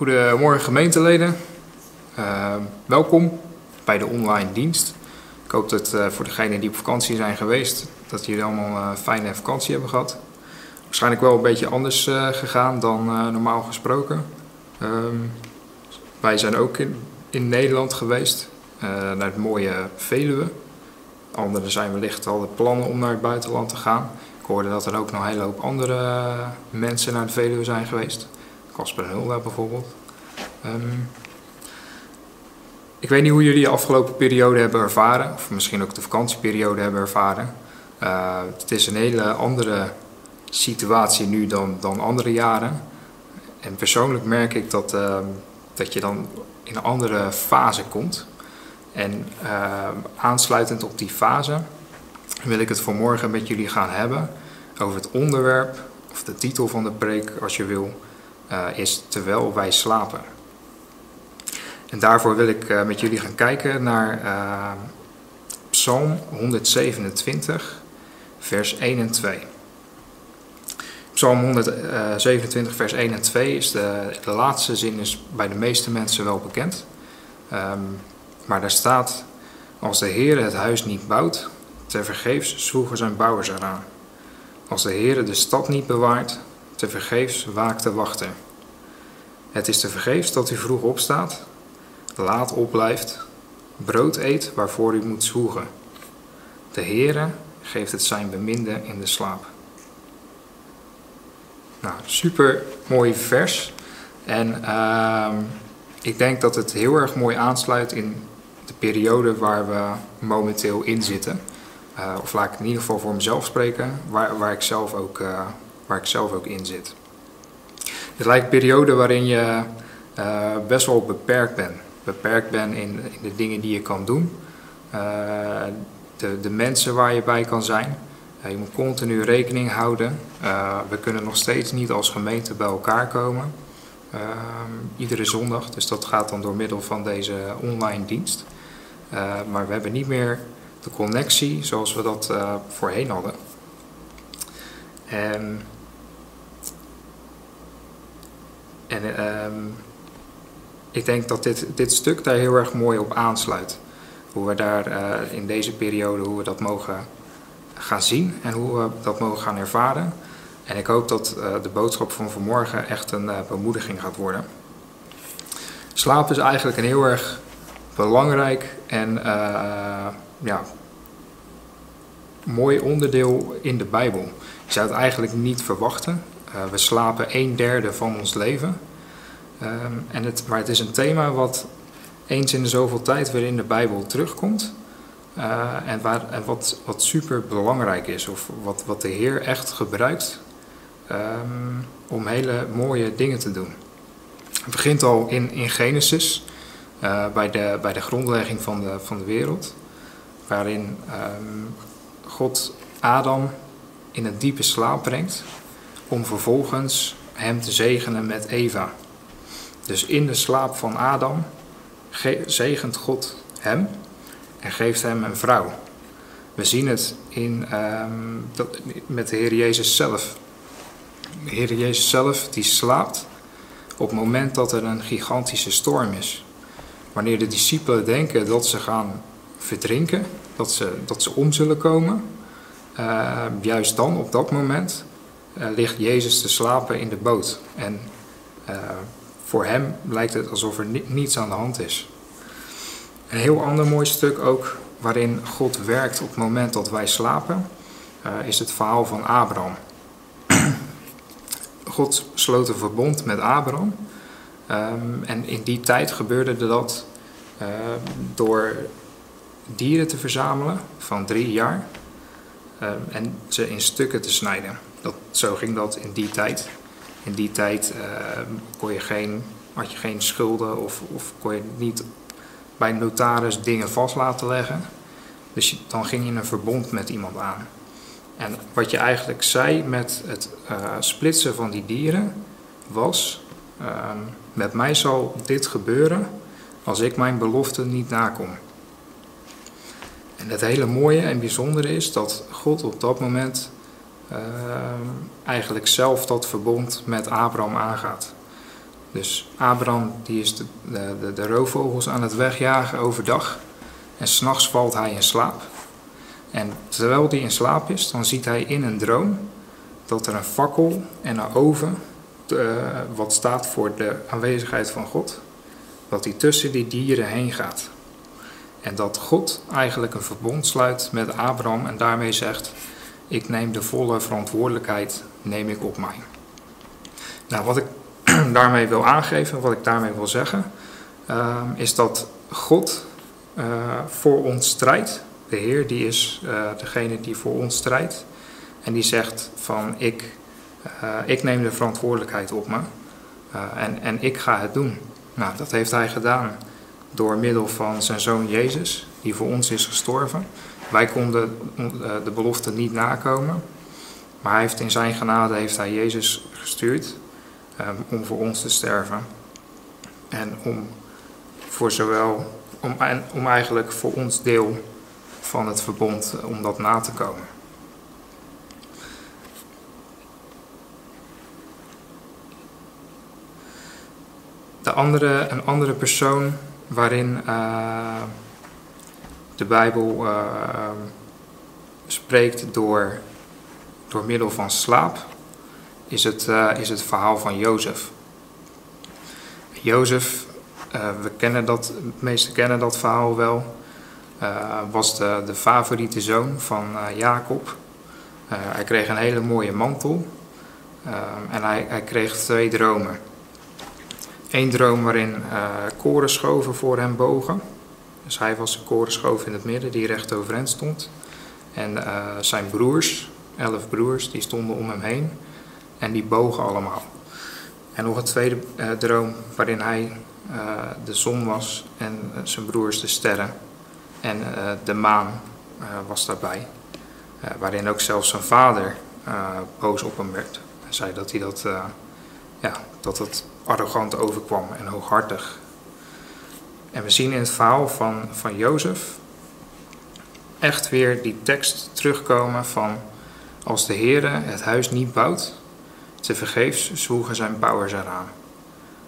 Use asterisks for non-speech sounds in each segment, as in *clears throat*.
Goedemorgen gemeenteleden. Uh, welkom bij de online dienst. Ik hoop dat uh, voor degenen die op vakantie zijn geweest, dat jullie allemaal een fijne vakantie hebben gehad. Waarschijnlijk wel een beetje anders gegaan dan normaal gesproken. Um, wij zijn ook in, in Nederland geweest, naar het mooie Veluwe. Anderen zijn wellicht al de plannen om naar het buitenland te gaan. Ik hoorde dat er ook nog een hele hoop andere mensen naar het Veluwe zijn geweest. Casper Hulda bijvoorbeeld. Um, ik weet niet hoe jullie de afgelopen periode hebben ervaren, of misschien ook de vakantieperiode hebben ervaren. Uh, het is een hele andere situatie nu dan, dan andere jaren. En persoonlijk merk ik dat, uh, dat je dan in een andere fase komt. En uh, aansluitend op die fase wil ik het vanmorgen met jullie gaan hebben over het onderwerp, of de titel van de preek als je wil, is Terwijl wij slapen. En daarvoor wil ik uh, met jullie gaan kijken naar uh, Psalm 127, vers 1 en 2. Psalm 127, vers 1 en 2 is de, de laatste zin is bij de meeste mensen wel bekend. Um, maar daar staat, als de Heer het huis niet bouwt, tevergeefs zwoegen zijn bouwers eraan. Als de Heer de stad niet bewaart, tevergeefs waakt de wachter. Het is tevergeefs dat u vroeg opstaat, laat opblijft, brood eet waarvoor u moet zwoegen. De Heere geeft het zijn beminde in de slaap. Nou, super mooi vers. En uh, ik denk dat het heel erg mooi aansluit in de periode waar we momenteel in zitten. Uh, of laat ik in ieder geval voor mezelf spreken, waar, waar, ik, zelf ook, uh, waar ik zelf ook in zit. Het lijkt een periode waarin je uh, best wel beperkt bent. Beperkt bent in, in, de dingen die je kan doen. de, de mensen waar je bij kan zijn. je moet continu rekening houden. we kunnen nog steeds niet als gemeente bij elkaar komen. iedere zondag. Dus dat gaat dan door middel van deze online dienst. Maar we hebben niet meer de connectie zoals we dat voorheen hadden. En, en um, ik denk dat dit, dit stuk daar heel erg mooi op aansluit. Hoe we daar uh, in deze periode, hoe we dat mogen gaan zien en hoe we dat mogen gaan ervaren. En ik hoop dat de boodschap van vanmorgen echt een bemoediging gaat worden. Slaap is eigenlijk een heel erg belangrijk en ja, mooi onderdeel in de Bijbel. Je zou het eigenlijk niet verwachten. Uh, we slapen een derde van ons leven. Um, en het, maar het is een thema wat eens in de zoveel tijd weer in de Bijbel terugkomt. Uh, en waar, wat, wat super belangrijk is, of wat, wat de Heer echt gebruikt um, om hele mooie dingen te doen. Het begint al in, in Genesis. Uh, bij, de, bij de grondlegging van de, van de wereld. Waarin um, God Adam in een diepe slaap brengt. Om vervolgens hem te zegenen met Eva. Dus in de slaap van Adam zegent God hem en geeft hem een vrouw. We zien het in, um, dat, met de Heer Jezus zelf. De Heer Jezus zelf die slaapt op het moment dat er een gigantische storm is. Wanneer de discipelen denken dat ze gaan verdrinken, dat ze, dat ze om zullen komen, uh, juist dan, op dat moment, ligt Jezus te slapen in de boot. En uh, voor hem lijkt het alsof er ni niets aan de hand is. Een heel ander mooi stuk ook, waarin God werkt op het moment dat wij slapen, is het verhaal van Abraham. *clears throat* God sloot een verbond met Abraham. Um, en in die tijd gebeurde dat door dieren te verzamelen van drie jaar uh, en ze in stukken te snijden. Dat, zo ging dat in die tijd. In die tijd uh, kon je geen, had je geen schulden of, of kon je niet bij notaris dingen vast laten leggen. Dus je, dan ging je een verbond met iemand aan. En wat je eigenlijk zei met het uh, splitsen van die dieren was: uh, met mij zal dit gebeuren als ik mijn belofte niet nakom. En het hele mooie en bijzondere is dat God op dat moment eigenlijk zelf dat verbond met Abraham aangaat. Dus Abraham die is de, de, de, roofvogels aan het wegjagen overdag. En s'nachts valt hij in slaap. En terwijl hij in slaap is, dan ziet hij in een droom dat er een fakkel en een oven, uh, wat staat voor de aanwezigheid van God, dat hij tussen die dieren heen gaat. En dat God eigenlijk een verbond sluit met Abraham en daarmee zegt: Ik neem de volle verantwoordelijkheid neem ik op mij. Nou, wat ik *clears throat* daarmee wil aangeven, wat ik daarmee wil zeggen, uh, is dat God uh, voor ons strijdt. De Heer die is uh, degene die voor ons strijdt. En die zegt van ik, ik neem de verantwoordelijkheid op me en, en ik ga het doen. Nou, dat heeft hij gedaan door middel van zijn zoon Jezus, die voor ons is gestorven. Wij konden de belofte niet nakomen, maar hij heeft in zijn genade heeft hij Jezus gestuurd um, om voor ons te sterven. En om voor zowel, om, om eigenlijk voor ons deel van het verbond, eh, om dat na te komen. De andere, een andere persoon waarin uh, de Bijbel uh, spreekt door door middel van slaap, is het, uh, is het verhaal van Jozef. Jozef, uh, we kennen dat, de meesten kennen dat verhaal wel, was de, de favoriete zoon van Jacob. hij kreeg een hele mooie mantel en hij, hij kreeg twee dromen. Eén droom waarin korenschoven voor hem bogen. Dus hij was de korenschoof in het midden die recht overeind stond. En zijn broers, elf broers, die stonden om hem heen en die bogen allemaal. En nog een tweede uh, droom waarin hij uh, de zon was en zijn broers de sterren. En de maan was daarbij. waarin ook zelfs zijn vader boos op hem werd. Hij zei dat hij dat, ja, dat het arrogant overkwam en hooghartig. En we zien in het verhaal van, van Jozef echt weer die tekst terugkomen van als de Heere het huis niet bouwt, te vergeefs zwoegen zijn bouwers eraan.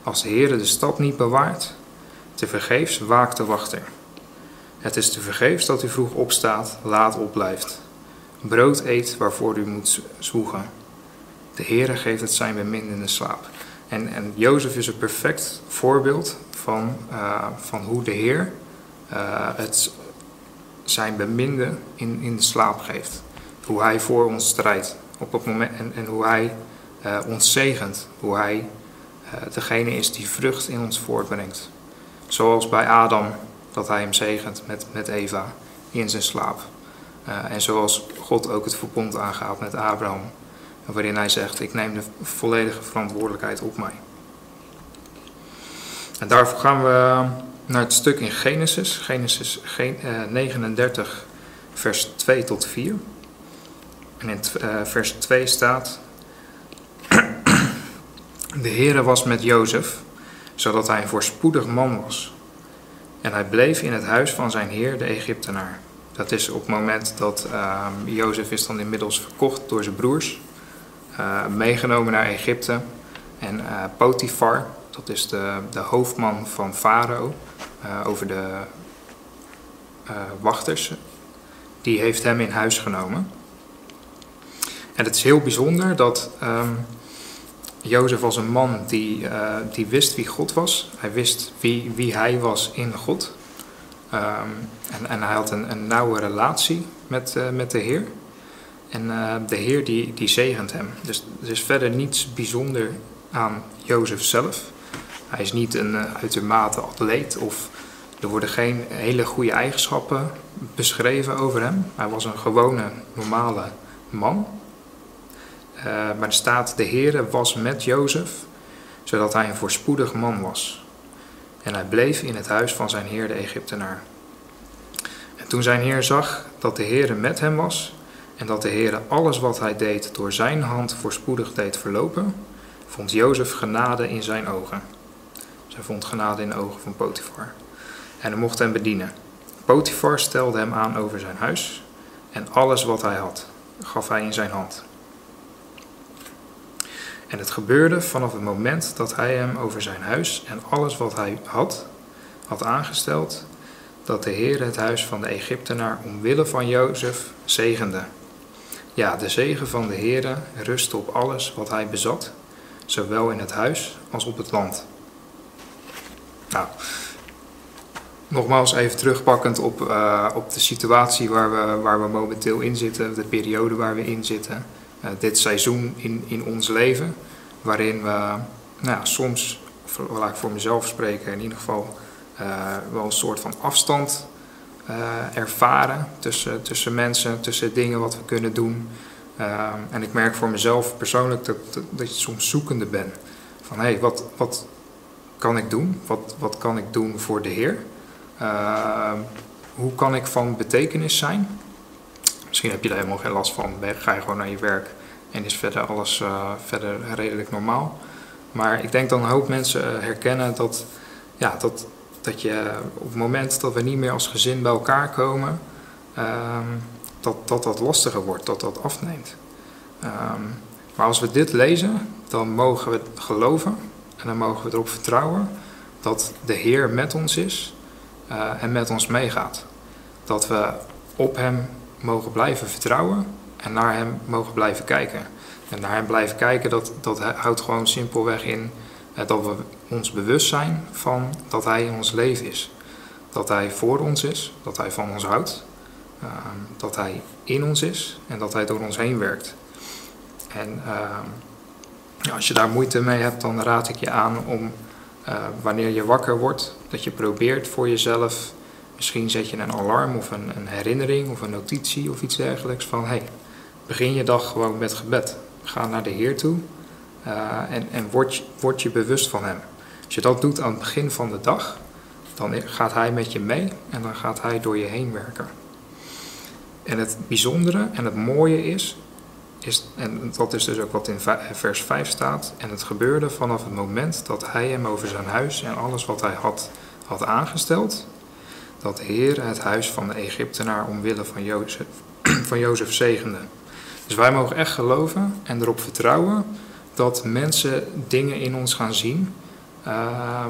Als de Heere de stad niet bewaart, te vergeefs waakt de wachter. Het is te vergeefs dat u vroeg opstaat, laat opblijft. Brood eet waarvoor u moet zwoegen. De Heere geeft het zijn bemindende slaap. En, en Jozef is een perfect voorbeeld van, uh, van hoe de Heer uh, het zijn beminde in, in de slaap geeft hoe hij voor ons strijdt op het moment, en, en hoe hij uh, ons zegent, hoe hij degene is die vrucht in ons voortbrengt. Zoals bij Adam, dat hij hem zegent met, met Eva in zijn slaap. En zoals God ook het verbond aangaat met Abraham, waarin hij zegt: Ik neem de volledige verantwoordelijkheid op mij. En daarvoor gaan we naar het stuk in Genesis, Genesis 39, vers 2 tot 4. En in uh, vers 2 staat: *clears throat* De Heere was met Jozef, zodat hij een voorspoedig man was. En hij bleef in het huis van zijn heer, de Egyptenaar. Dat is op het moment dat uh, Jozef is dan inmiddels verkocht door zijn broers, meegenomen naar Egypte. En uh, Potifar, dat is de, de hoofdman van Farao over de wachters, die heeft hem in huis genomen. En het is heel bijzonder dat um, Jozef was een man die, die wist wie God was. Hij wist wie, wie hij was in God. Um, en, en hij had een, een nauwe relatie met, met de Heer. En uh, de Heer die, die zegent hem. Dus er is verder niets bijzonder aan Jozef zelf. Hij is niet een uitermate atleet of er worden geen hele goede eigenschappen beschreven over hem. Hij was een gewone, normale man. Uh, maar er staat, de Heere was met Jozef, zodat hij een voorspoedig man was. En hij bleef in het huis van zijn heer de Egyptenaar. En toen zijn heer zag dat de Heere met hem was, en dat de Heere alles wat hij deed door zijn hand voorspoedig deed verlopen, vond Jozef genade in zijn ogen. Zij vond genade in de ogen van Potifar. En hij mocht hem bedienen. Potifar stelde hem aan over zijn huis, en alles wat hij had, gaf hij in zijn hand. En het gebeurde vanaf het moment dat hij hem over zijn huis en alles wat hij had, had aangesteld, dat de Heer het huis van de Egyptenaar omwille van Jozef zegende. Ja, de zegen van de Heere rustte op alles wat hij bezat, zowel in het huis als op het land. Nou, nogmaals even terugpakkend op, uh, op de situatie waar we, waar we momenteel in zitten, de periode waar we in zitten, uh, dit seizoen in, in ons leven, waarin we nou soms, laat ik voor mezelf spreken, in ieder geval uh, wel een soort van afstand ervaren tussen, tussen mensen, tussen dingen wat we kunnen doen. en ik merk voor mezelf persoonlijk dat, dat, dat je soms zoekende bent. Van hé, hey, wat, wat kan ik doen? Wat, wat kan ik doen voor de Heer? Uh, hoe kan ik van betekenis zijn? Misschien heb je daar helemaal geen last van. Ga je gewoon naar je werk en is verder alles verder redelijk normaal. Maar ik denk dat een hoop mensen herkennen dat, ja, dat, dat je op het moment dat we niet meer als gezin bij elkaar komen, ehm, dat, dat dat lastiger wordt, dat dat afneemt. Um, maar als we dit lezen, dan mogen we geloven en dan mogen we erop vertrouwen dat de Heer met ons is uh, en met ons meegaat. Dat we op Hem mogen blijven vertrouwen en naar Hem mogen blijven kijken. En naar Hem blijven kijken, dat, dat houdt gewoon simpelweg in dat we ons bewust zijn van dat Hij in ons leven is. Dat Hij voor ons is, dat Hij van ons houdt, uh, dat Hij in ons is en dat Hij door ons heen werkt. En ehm, als je daar moeite mee hebt, dan raad ik je aan om uh, wanneer je wakker wordt, dat je probeert voor jezelf, misschien zet je een alarm of een, een herinnering of een notitie of iets dergelijks van hey, begin je dag gewoon met gebed. Ga naar de Heer toe en, en word, word je bewust van Hem. Als je dat doet aan het begin van de dag, dan gaat Hij met je mee en dan gaat Hij door je heen werken. En het bijzondere en het mooie is is, en dat is dus ook wat in vers 5 staat. En het gebeurde vanaf het moment dat hij hem over zijn huis en alles wat hij had, had aangesteld. Dat de Heer het huis van de Egyptenaar omwille van Jozef, *clears throat* van Jozef zegende. Dus wij mogen echt geloven en erop vertrouwen dat mensen dingen in ons gaan zien. Uh,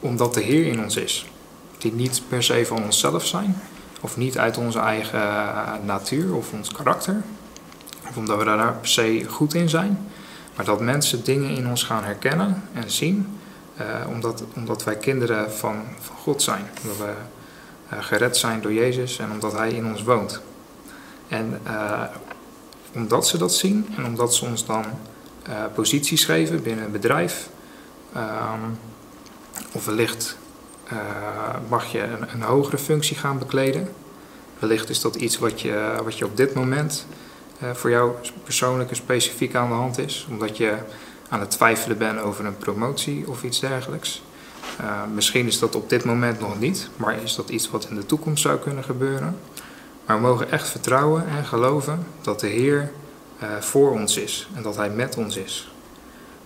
omdat de Heer in ons is. Die niet per se van onszelf zijn. Of niet uit onze eigen natuur of ons karakter. Of omdat we daar per se goed in zijn. Maar dat mensen dingen in ons gaan herkennen en zien. Uh, omdat, omdat wij kinderen van, van God zijn. Omdat we uh, gered zijn door Jezus en omdat Hij in ons woont. En omdat ze dat zien en omdat ze ons dan posities geven binnen een bedrijf. Um, of wellicht mag je een, een, hogere functie gaan bekleden. Wellicht is dat iets wat je, wat je op dit moment uh, voor jou persoonlijk en specifiek aan de hand is. Omdat je aan het twijfelen bent over een promotie of iets dergelijks. Uh, misschien is dat op dit moment nog niet, maar is dat iets wat in de toekomst zou kunnen gebeuren. Maar we mogen echt vertrouwen en geloven dat de Heer uh, voor ons is en dat Hij met ons is.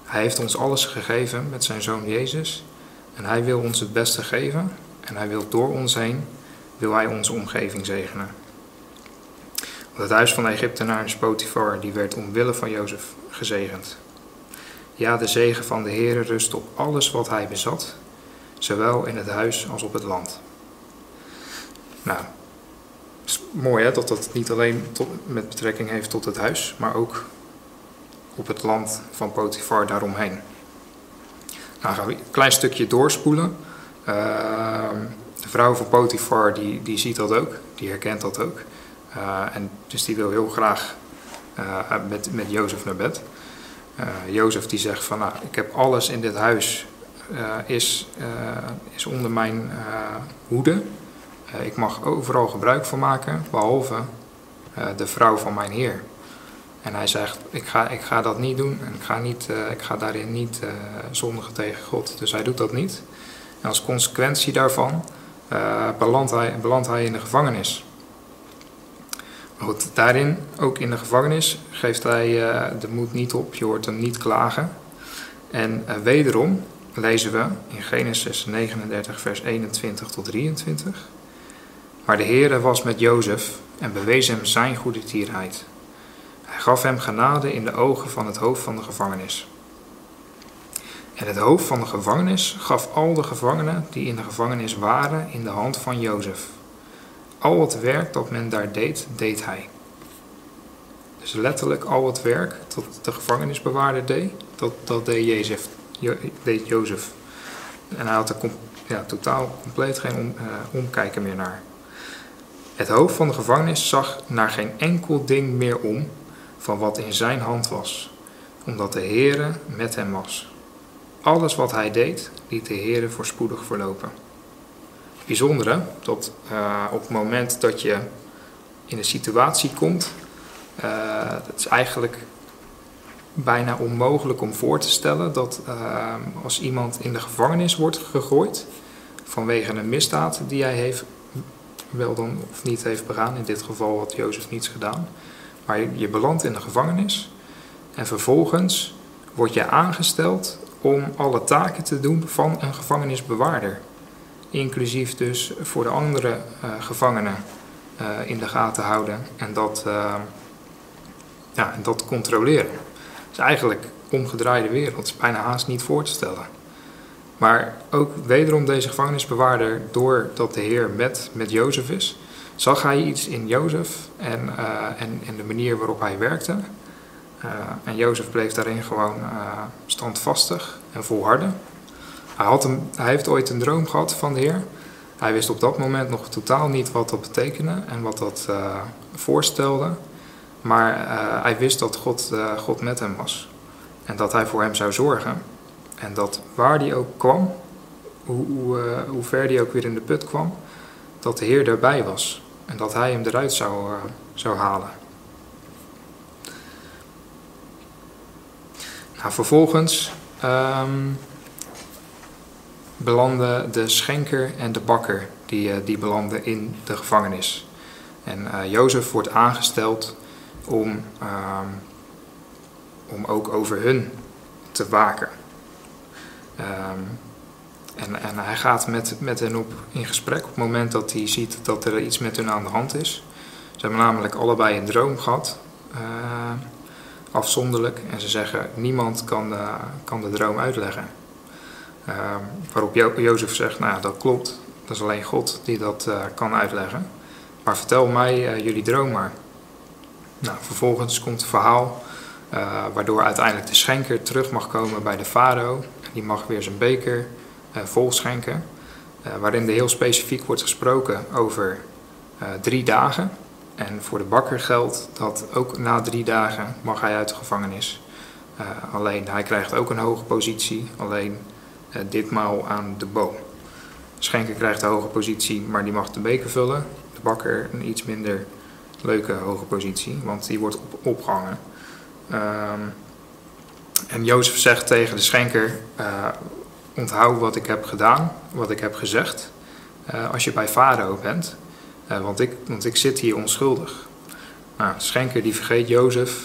Hij heeft ons alles gegeven met zijn Zoon Jezus en Hij wil ons het beste geven en Hij wil door ons heen, wil Hij onze omgeving zegenen. Het huis van de Egyptenaar Potifar, die werd omwille van Jozef gezegend. Ja, de zegen van de Heere rust op alles wat hij bezat, zowel in het huis als op het land. Nou, is mooi hè, dat dat niet alleen tot, met betrekking heeft tot het huis, maar ook op het land van Potifar daaromheen. Nou gaan we een klein stukje doorspoelen. Uh, de vrouw van Potifar die, die ziet dat ook, die herkent dat ook. Uh, en dus die wil heel graag uh, met, met Jozef naar bed. Uh, Jozef die zegt van nou, ik heb alles in dit huis is, is onder mijn hoede. Ik mag overal gebruik van maken, behalve de vrouw van mijn heer. En hij zegt, ik ga, ik ga dat niet doen en ik ga, niet, ik ga daarin niet zondigen tegen God. Dus hij doet dat niet. En als consequentie daarvan belandt, hij, belandt hij in de gevangenis. Goed, daarin, ook in de gevangenis, geeft hij de moed niet op. Je hoort hem niet klagen. En wederom lezen we in Genesis 39, vers 21 tot 23. Maar de Heere was met Jozef en bewees hem zijn goede tierheid. Hij gaf hem genade in de ogen van het hoofd van de gevangenis. En het hoofd van de gevangenis gaf al de gevangenen die in de gevangenis waren in de hand van Jozef. Al het werk dat men daar deed, deed hij. Dus letterlijk al het werk dat de gevangenisbewaarder deed, dat, dat deed, deed Jozef. En hij had er ja, totaal compleet geen om, uh, omkijken meer naar. Het hoofd van de gevangenis zag naar geen enkel ding meer om van wat in zijn hand was, omdat de Heere met hem was. Alles wat hij deed, liet de Heere voorspoedig verlopen. Bijzondere, dat uh, op het moment dat je in een situatie komt, uh, het is eigenlijk bijna onmogelijk om voor te stellen dat uh, als iemand in de gevangenis wordt gegooid vanwege een misdaad die hij heeft wel dan of niet heeft begaan. In dit geval had Jozef niets gedaan. Maar je, belandt in de gevangenis en vervolgens word je aangesteld om alle taken te doen van een gevangenisbewaarder. Inclusief dus voor de andere uh, gevangenen uh, in de gaten houden en dat, uh, ja, dat controleren. Het is eigenlijk omgedraaide wereld, is bijna haast niet voor te stellen. Maar ook wederom deze gevangenisbewaarder, doordat de Heer met, met Jozef is, zag hij iets in Jozef en, uh, en, en de manier waarop hij werkte. Uh, en Jozef bleef daarin gewoon uh, standvastig en volharden. Hij, had een, hij heeft ooit een droom gehad van de Heer. Hij wist op dat moment nog totaal niet wat dat betekende en wat dat voorstelde. Maar hij wist dat God, God met hem was en dat hij voor hem zou zorgen. En dat waar die ook kwam, hoe, hoe, uh, hoe ver die ook weer in de put kwam, dat de Heer daarbij was. En dat hij hem eruit zou, uh, zou halen. Nou, vervolgens um, belanden de schenker en de bakker, die, uh, die belanden in de gevangenis. En Jozef wordt aangesteld om, um, om ook over hun te waken. Um, en, en, hij gaat met, met hen op in gesprek op het moment dat hij ziet dat er iets met hun aan de hand is. Ze hebben namelijk allebei een droom gehad, uh, afzonderlijk. En ze zeggen, niemand kan de, kan de droom uitleggen. Uh, waarop jo Jozef zegt, nou dat klopt. Dat is alleen God die dat uh, kan uitleggen. Maar vertel mij uh, jullie droom maar. Nou, vervolgens komt het verhaal waardoor uiteindelijk de schenker terug mag komen bij de farao die mag weer zijn beker uh, vol schenken. Uh, waarin er heel specifiek wordt gesproken over uh, drie dagen. En voor de bakker geldt dat ook na drie dagen mag hij uit de gevangenis. alleen hij krijgt ook een hoge positie, alleen ditmaal aan de boom. De schenker krijgt een hoge positie, maar die mag de beker vullen. De bakker een iets minder leuke hoge positie, want die wordt op, opgehangen. Ehm, en Jozef zegt tegen de schenker: uh, Onthoud wat ik heb gedaan, wat ik heb gezegd, uh, als je bij Farao bent, uh, want, ik, want ik zit hier onschuldig. Nou, de schenker die vergeet Jozef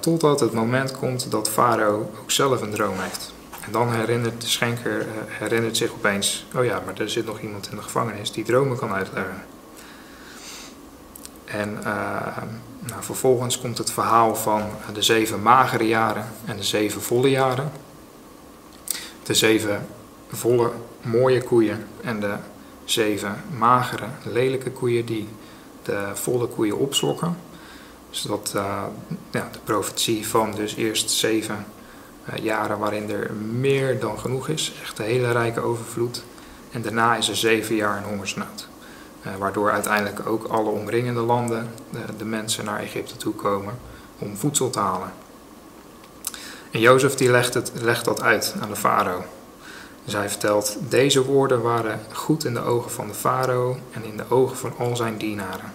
totdat het moment komt dat Farao ook zelf een droom heeft. En dan herinnert de schenker herinnert zich opeens: Oh ja, maar er zit nog iemand in de gevangenis die dromen kan uitleggen. En nou, vervolgens komt het verhaal van de zeven magere jaren en de zeven volle jaren. De zeven volle mooie koeien en de zeven magere lelijke koeien die de volle koeien opslokken. Dus dat ja, de profetie van dus eerst zeven uh, jaren waarin er meer dan genoeg is, echt een hele rijke overvloed. En daarna is er zeven jaar een hongersnood. Uh, waardoor uiteindelijk ook alle omringende landen, de, de, mensen naar Egypte toe komen om voedsel te halen. En Jozef die legt, het, legt dat uit aan de farao. Dus hij vertelt, deze woorden waren goed in de ogen van de farao en in de ogen van al zijn dienaren.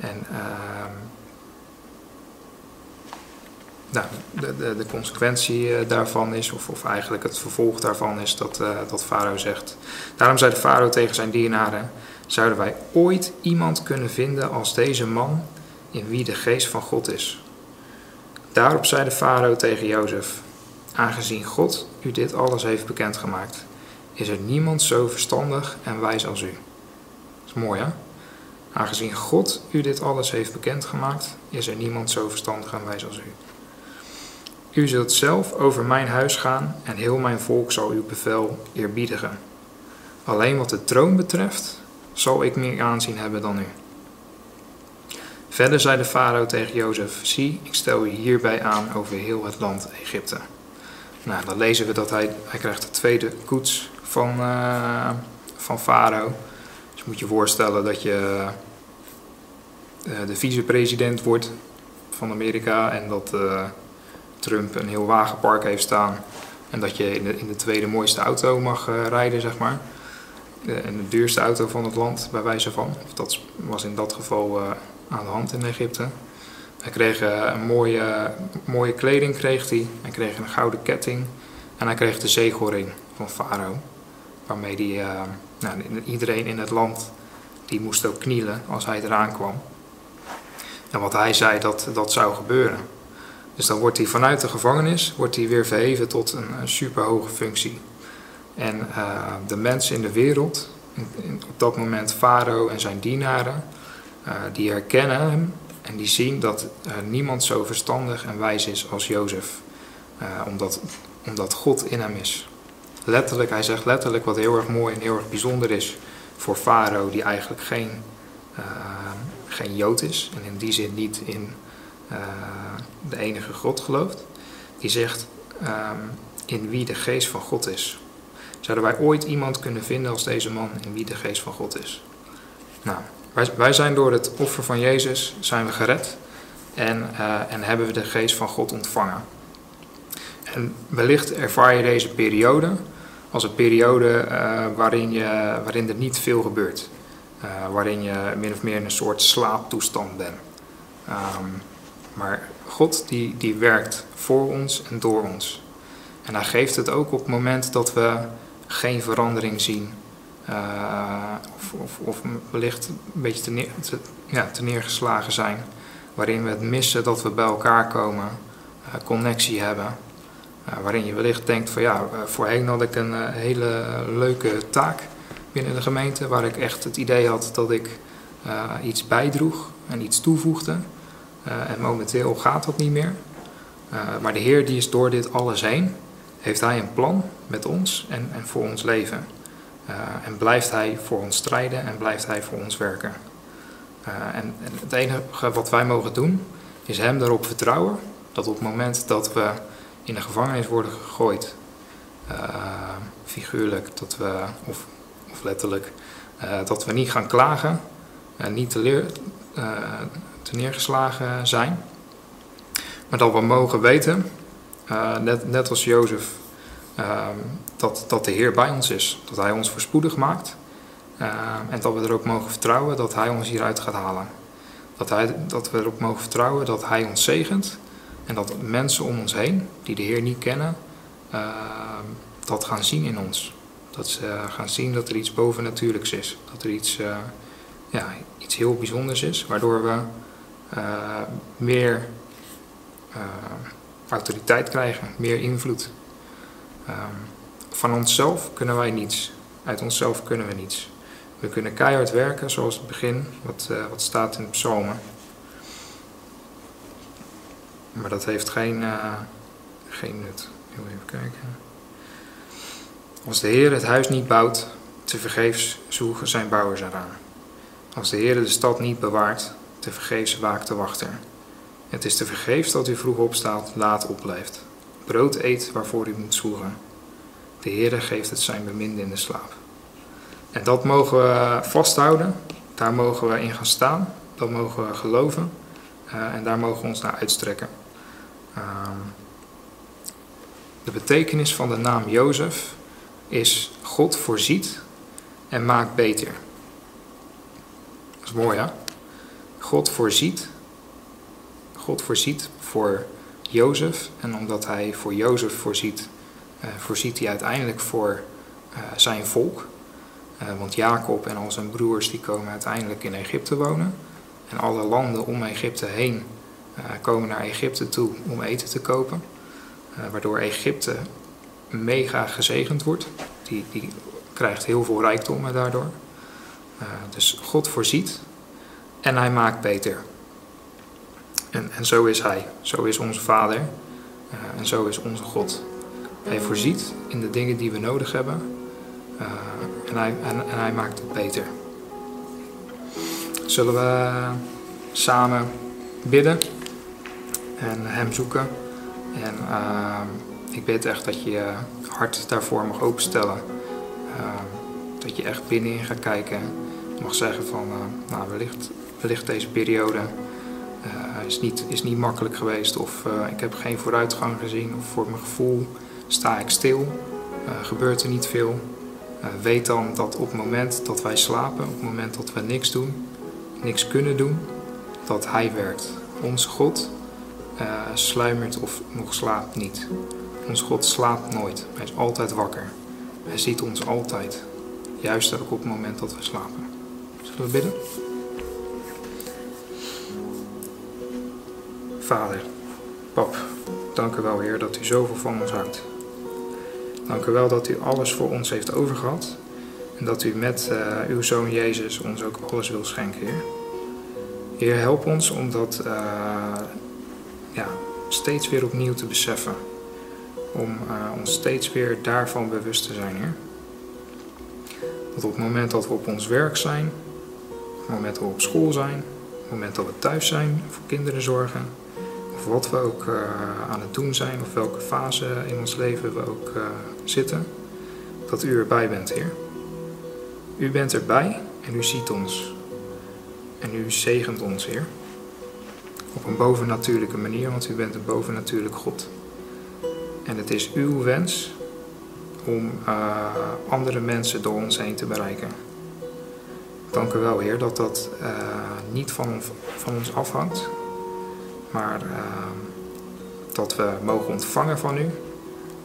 En uh, nou, de, de, de consequentie eh, daarvan is, of, of eigenlijk het vervolg daarvan is, dat, uh, dat farao zegt. Daarom zei de farao tegen zijn dienaren, zouden wij ooit iemand kunnen vinden als deze man in wie de geest van God is. Daarop zei de farao tegen Jozef, aangezien God u dit alles heeft bekendgemaakt, is er niemand zo verstandig en wijs als u. Dat is mooi hè? Aangezien God u dit alles heeft bekendgemaakt, is er niemand zo verstandig en wijs als u. U zult zelf over mijn huis gaan en heel mijn volk zal uw bevel eerbiedigen. Alleen wat de troon betreft, zal ik meer aanzien hebben dan u. Verder zei de farao tegen Jozef: Zie, ik stel u hierbij aan over heel het land Egypte. Nou, dan lezen we dat hij, hij krijgt de tweede koets van, uh, van farao. Dus moet je voorstellen dat je uh, de vicepresident wordt van Amerika en dat uh, Trump een heel wagenpark heeft staan. En dat je in de, in de tweede mooiste auto mag rijden, zeg maar. En de duurste auto van het land, bij wijze van. Dat was in dat geval aan de hand in Egypte. Hij kreeg eh, een mooie, mooie kleding, kreeg hij. hij kreeg een gouden ketting en hij kreeg de zegelring van Farao. Waarmee die, nou, iedereen in het land die moest ook knielen als hij eraan kwam. En wat hij zei, dat, dat zou gebeuren. Dus dan wordt hij vanuit de gevangenis wordt hij weer verheven tot een, een superhoge functie. En uh, de mensen in de wereld, in, op dat moment Farao en zijn dienaren, uh, die herkennen hem en die zien dat uh, niemand zo verstandig en wijs is als Jozef. Omdat, omdat God in hem is. Letterlijk, hij zegt letterlijk wat heel erg mooi en heel erg bijzonder is voor Farao, die eigenlijk geen, geen Jood is. En in die zin niet in de enige God gelooft. Die zegt um, in wie de geest van God is. Zouden wij ooit iemand kunnen vinden als deze man in wie de geest van God is? Nou, wij, wij zijn door het offer van Jezus zijn we gered en, uh, en hebben we de geest van God ontvangen. En wellicht ervaar je deze periode als een periode uh, waarin, je, waarin er niet veel gebeurt. Uh, waarin je min of meer in een soort slaaptoestand bent. Um, maar God die, die werkt voor ons en door ons. En hij geeft het ook op het moment dat we geen verandering zien uh, of, of, of, wellicht een beetje te, ja, te, neergeslagen zijn. Waarin we het missen dat we bij elkaar komen, uh, connectie hebben. Uh, waarin je wellicht denkt van ja, voorheen had ik een hele leuke taak binnen de gemeente. Waar ik echt het idee had dat ik iets bijdroeg en iets toevoegde. en momenteel gaat dat niet meer. maar de Heer die is door dit alles heen, heeft Hij een plan met ons en, en voor ons leven. Uh, en blijft Hij voor ons strijden en blijft Hij voor ons werken. Uh, en, het enige wat wij mogen doen, is Hem erop vertrouwen dat op het moment dat we in de gevangenis worden gegooid, uh, figuurlijk, dat we, of, of letterlijk, dat we niet gaan klagen, en niet te, leer, te neergeslagen zijn, maar dat we mogen weten, net, net als Jozef uh, dat, dat de Heer bij ons is. Dat Hij ons voorspoedig maakt. Uh, en dat we erop mogen vertrouwen dat Hij ons hieruit gaat halen. Dat, hij, dat we erop mogen vertrouwen dat Hij ons zegent. En dat mensen om ons heen, die de Heer niet kennen, uh, dat gaan zien in ons. Dat ze gaan zien dat er iets bovennatuurlijks is. Dat er iets, uh, ja, iets heel bijzonders is, waardoor we meer autoriteit krijgen, meer invloed. Um, van onszelf kunnen wij niets. Uit onszelf kunnen we niets. We kunnen keihard werken, zoals het begin, wat, uh, wat staat in de psalmen. Maar dat heeft geen, uh, geen nut. Even kijken. Als de Heer het huis niet bouwt, te vergeefs zoeken zijn bouwers eraan. Als de Heer de stad niet bewaart, te vergeefs waakt de wachter. Het is te vergeefs dat u vroeg opstaat, laat opblijft. Brood eet waarvoor u moet zwoegen. De Heere geeft het zijn beminde in de slaap. En dat mogen we vasthouden. Daar mogen we in gaan staan. Dat mogen we geloven. Uh, en daar mogen we ons naar uitstrekken. Uh, de betekenis van de naam Jozef is God voorziet en maakt beter. Dat is mooi hè? God voorziet. God voorziet voor Jozef. En omdat hij voor Jozef voorziet, uh, voorziet hij uiteindelijk voor uh, zijn volk. Uh, want Jacob en al zijn broers die komen uiteindelijk in Egypte wonen. En alle landen om Egypte heen komen naar Egypte toe om eten te kopen. waardoor Egypte mega gezegend wordt. Die, die krijgt heel veel rijkdommen daardoor. dus God voorziet. en hij maakt beter. En, en zo is hij. Zo is onze Vader. Uh, en zo is onze God. Hij voorziet in de dingen die we nodig hebben. Uh, en, hij, en, en, maakt het beter. Zullen we samen bidden en hem zoeken. En uh, ik bid echt dat je je hart daarvoor mag openstellen. dat je echt binnenin gaat kijken. Mag zeggen van, nou wellicht, wellicht deze periode is, niet, is niet makkelijk geweest of uh, ik heb geen vooruitgang gezien of voor mijn gevoel sta ik stil, uh, gebeurt er niet veel. weet dan dat op het moment dat wij slapen, op het moment dat we niks doen, niks kunnen doen, dat Hij werkt. Onze God sluimert of nog slaapt niet. Onze God slaapt nooit, Hij is altijd wakker. Hij ziet ons altijd, juist ook op het moment dat we slapen. Zullen we bidden? Vader, Pap, dank u wel, Heer, dat u zoveel van ons houdt. Dank u wel dat u alles voor ons heeft overgehad en dat u met uh, uw Zoon Jezus ons ook alles wil schenken, Heer. Heer, help ons om dat uh, ja, steeds weer opnieuw te beseffen. Om uh, ons steeds weer daarvan bewust te zijn, Heer. Dat op het moment dat we op ons werk zijn, op het moment dat we op school zijn, op het moment dat we thuis zijn, voor kinderen zorgen, wat we ook uh, aan het doen zijn, of welke fase in ons leven we ook uh, zitten, dat u erbij bent, Heer. U bent erbij en u ziet ons. En u zegent ons, Heer. Op een bovennatuurlijke manier, want u bent een bovennatuurlijk God. En het is uw wens om uh, andere mensen door ons heen te bereiken. Dank u wel, Heer, dat dat niet van, van ons afhangt, maar ehm, dat we mogen ontvangen van u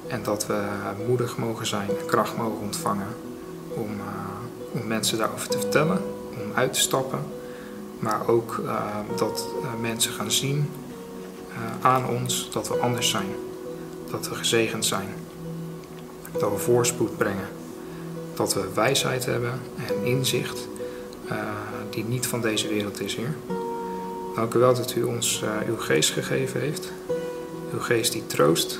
en dat we moedig mogen zijn kracht mogen ontvangen om, uh, om mensen daarover te vertellen, om uit te stappen, maar ook uh, dat uh, mensen gaan zien aan ons dat we anders zijn, dat we gezegend zijn, dat we voorspoed brengen, dat we wijsheid hebben en inzicht die niet van deze wereld is, Heer. Dank u wel dat u ons uh, uw geest gegeven heeft. Uw geest die troost.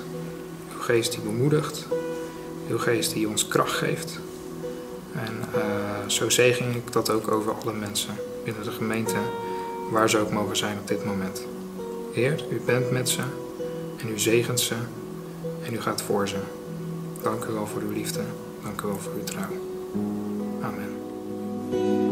Uw geest die bemoedigt. Uw geest die ons kracht geeft. En uh, zo zegen ik dat ook over alle mensen binnen de gemeente, waar ze ook mogen zijn op dit moment. Heer, u bent met ze en u zegent ze en u gaat voor ze. Dank u wel voor uw liefde. Dank u wel voor uw trouw. Amen.